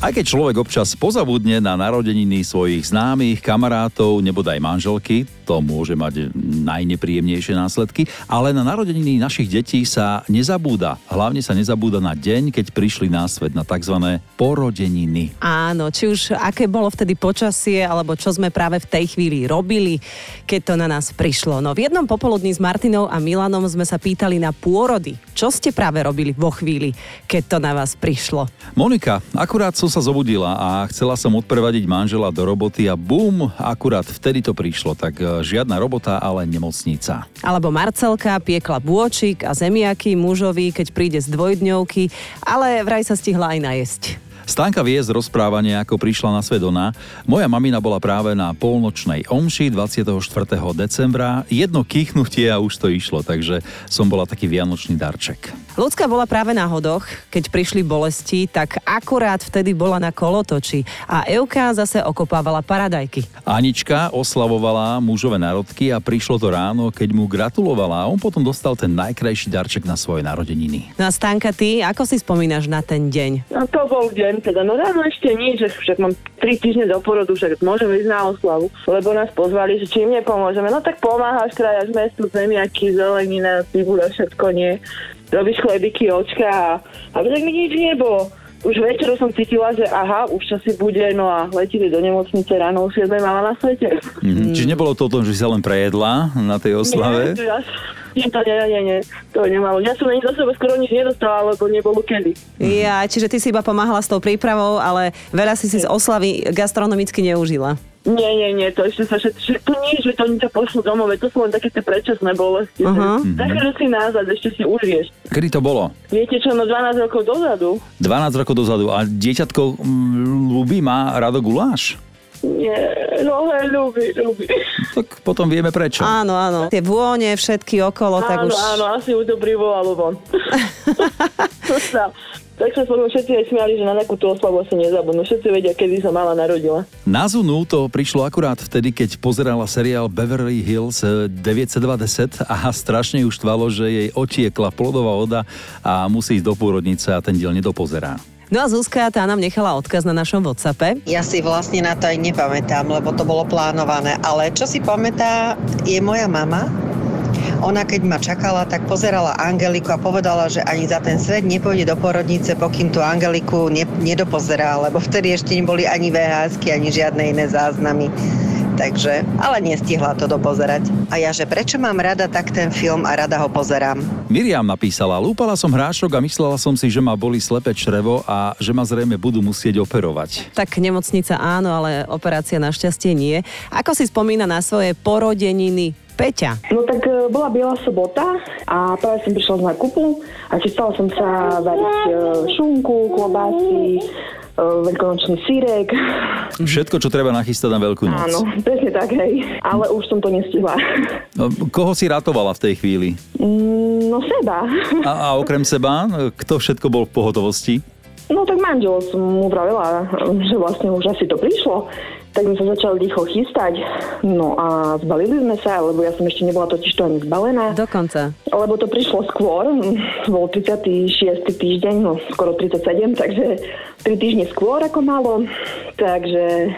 Aj keď človek občas pozabudne na narodeniny svojich známych, kamarátov, nebo aj manželky, to môže mať najnepríjemnejšie následky, ale na narodeniny našich detí sa nezabúda. Hlavne sa nezabúda na deň, keď prišli na svet, na tzv. porodeniny. Áno, či už aké bolo vtedy počasie, alebo čo sme práve v tej chvíli robili, keď to na nás prišlo. No v jednom popoludní s Martinou a Milanom sme sa pýtali na pôrody. Čo ste práve robili vo chvíli, keď to na vás prišlo? Monika, akurát som sa zobudila a chcela som odprevadiť manžela do roboty a bum, akurát vtedy to prišlo, tak e, žiadna robota, ale nemocnica. Alebo Marcelka piekla bôčik a zemiaky mužovi, keď príde z dvojdňovky, ale vraj sa stihla aj najesť. Stanka vie z rozprávania, ako prišla na svet ona. Moja mamina bola práve na polnočnej omši 24. decembra. Jedno kýchnutie a už to išlo, takže som bola taký vianočný darček. Ľudská bola práve na hodoch, keď prišli bolesti, tak akurát vtedy bola na kolotoči a Euka zase okopávala paradajky. Anička oslavovala mužové národky a prišlo to ráno, keď mu gratulovala a on potom dostal ten najkrajší darček na svoje narodeniny. No a Stanka, ty, ako si spomínaš na ten deň? No to bol deň teda, no ráno ešte nič, že však mám 3 týždne do porodu, však môžeme ísť na oslavu, lebo nás pozvali, že čím nepomôžeme. No tak pomáhaš, krajaš mestu, zemiaky, zelenina, cibula, všetko nie. Robíš chlebiky, očka a, a tak mi nič nebolo. Už večeru som cítila, že aha, už časy bude, no a letili do nemocnice ráno o 7 mala na svete. Mm. Čiže nebolo to o tom, že si sa len prejedla na tej oslave? Nie, ja, nie, to nie, nie, nie, to nemalo. Ja som ani za seba skoro nič nedostala, lebo nebolo kedy. Ja, čiže ty si iba pomáhala s tou prípravou, ale veľa si si z oslavy gastronomicky neužila. Nie, nie, nie, to ešte sa všetko, že to nie, že to ťa pošlú domov, to sú len také tie predčasné bolesti. Uh-huh. Takže si nazad, ešte si užiješ. Kedy to bolo? Viete čo, no 12 rokov dozadu. 12 rokov dozadu. A dieťatko mm, ľubí, má rado guláš? Nie, no hej, ľúbi, ľúbi. Tak potom vieme prečo. Áno, áno. Tie vône, všetky okolo, tak áno, už... áno, asi už dobrý volalo von. to sa, tak sa potom všetci aj smiali, že na takúto oslavu asi nezabudnú. Všetci vedia, kedy sa mala narodila. Na Zunu to prišlo akurát vtedy, keď pozerala seriál Beverly Hills eh, 90210 a strašne ju štvalo, že jej otiekla plodová voda a musí ísť do pôrodnice a ten diel nedopozerá. No a Zuzka, tá nám nechala odkaz na našom WhatsAppe. Ja si vlastne na to aj nepamätám, lebo to bolo plánované. Ale čo si pamätá, je moja mama. Ona keď ma čakala, tak pozerala Angeliku a povedala, že ani za ten svet nepôjde do porodnice, pokým tú Angeliku ne, nedopozerá, lebo vtedy ešte neboli ani VHS, ani žiadne iné záznamy. Takže, ale nestihla to dopozerať. A ja, že prečo mám rada tak ten film a rada ho pozerám? Miriam napísala, lúpala som hrášok a myslela som si, že ma boli slepé črevo a že ma zrejme budú musieť operovať. Tak nemocnica áno, ale operácia našťastie nie. Ako si spomína na svoje porodeniny Peťa? No tak e, bola biela sobota a práve som prišla z nákupu a chystala som sa variť e, šunku, klobásy, veľkonočný sírek. Všetko, čo treba nachystať na Veľkú noc. Áno, presne tak, hej. Ale už som to nestihla. No, koho si ratovala v tej chvíli? Mm, No seba. A, a okrem seba, kto všetko bol v pohotovosti? No tak manžel som mu vravila, že vlastne už asi to prišlo. Tak sme sa začali rýchlo chystať. No a zbalili sme sa, lebo ja som ešte nebola totiž to ani zbalená. Dokonca. Lebo to prišlo skôr, bol 36. týždeň, no skoro 37, takže 3 týždne skôr ako malo. Takže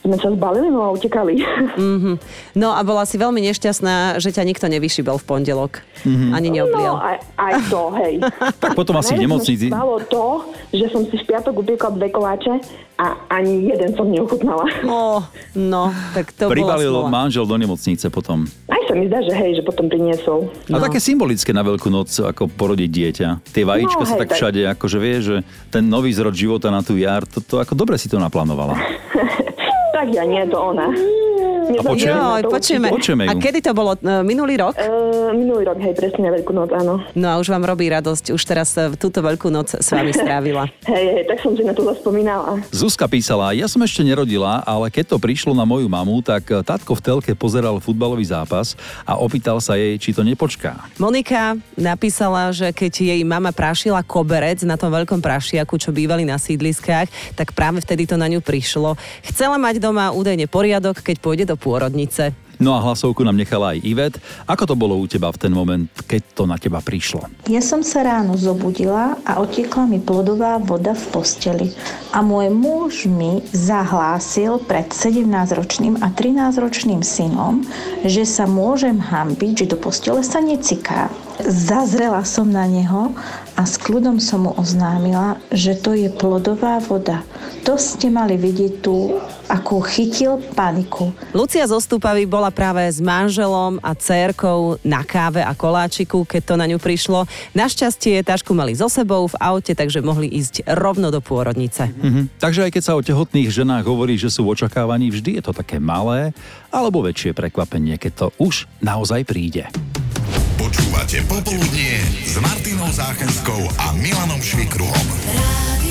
sme sa zbalili no a utekali. Mhm. No a bola si veľmi nešťastná, že ťa nikto nevyšibol v pondelok. Ani neoblial. No aj, aj to, hej. Tak potom asi v nemocnici. Stalo to, že som si v piatok upiekla dve koláče a ani jeden som neochutnala. Ó, no, tak to Pribalil bola manžel do nemocnice potom. Aj sa mi zdá, že hej, že potom priniesol. A také symbolické na Veľkú noc, ako porodiť dieťa. Tie vajíčka No, sa hej, tak tak- všade, akože vie, že ten nový zrod života na tú jar, to, to ako dobre si to naplánovala. Tak ja nie, to ona. A počujeme? Joj, počujeme. Počujeme ju. A kedy to bolo? E, Minulý rok? Uh, minulý rok, hej, presne na Veľkú noc, áno. No a už vám robí radosť. Už teraz e, túto veľkú noc s vami strávila. Hej, hej, tak som si na to zaspomínala. Zuzka písala, ja som ešte nerodila, ale keď to prišlo na moju mamu, tak tatko v telke pozeral futbalový zápas a opýtal sa jej, či to nepočká. Monika napísala, že keď jej mama prašila koberec na tom veľkom prašiaku, čo bývali na sídliskách, tak práve vtedy to na ňu prišlo. Chcela mať doma údajne poriadok, keď pôjde do pôrodnice. No a hlasovku nám nechala aj Ivet. Ako to bolo u teba v ten moment, keď to na teba prišlo? Ja som sa ráno zobudila a otiekla mi plodová voda v posteli. A môj muž mi zahlásil pred 17-ročným a 13-ročným synom, že sa môžem hambiť, že do postele sa neciká. Zazrela som na neho a s kľudom som mu oznámila, že to je plodová voda. To ste mali vidieť tú, akú chytil paniku. Lucia Zostupavy bola práve s manželom a cérkou na káve a koláčiku, keď to na ňu prišlo. Našťastie tašku mali so sebou v aute, takže mohli ísť rovno do pôrodnice. Mhm. Takže aj keď sa o tehotných ženách hovorí, že sú v očakávaní, vždy je to také malé alebo väčšie prekvapenie, keď to už naozaj príde. Počúvate Popoludnie s Martinou Záchenskou a Milanom Švikruhom. Rádio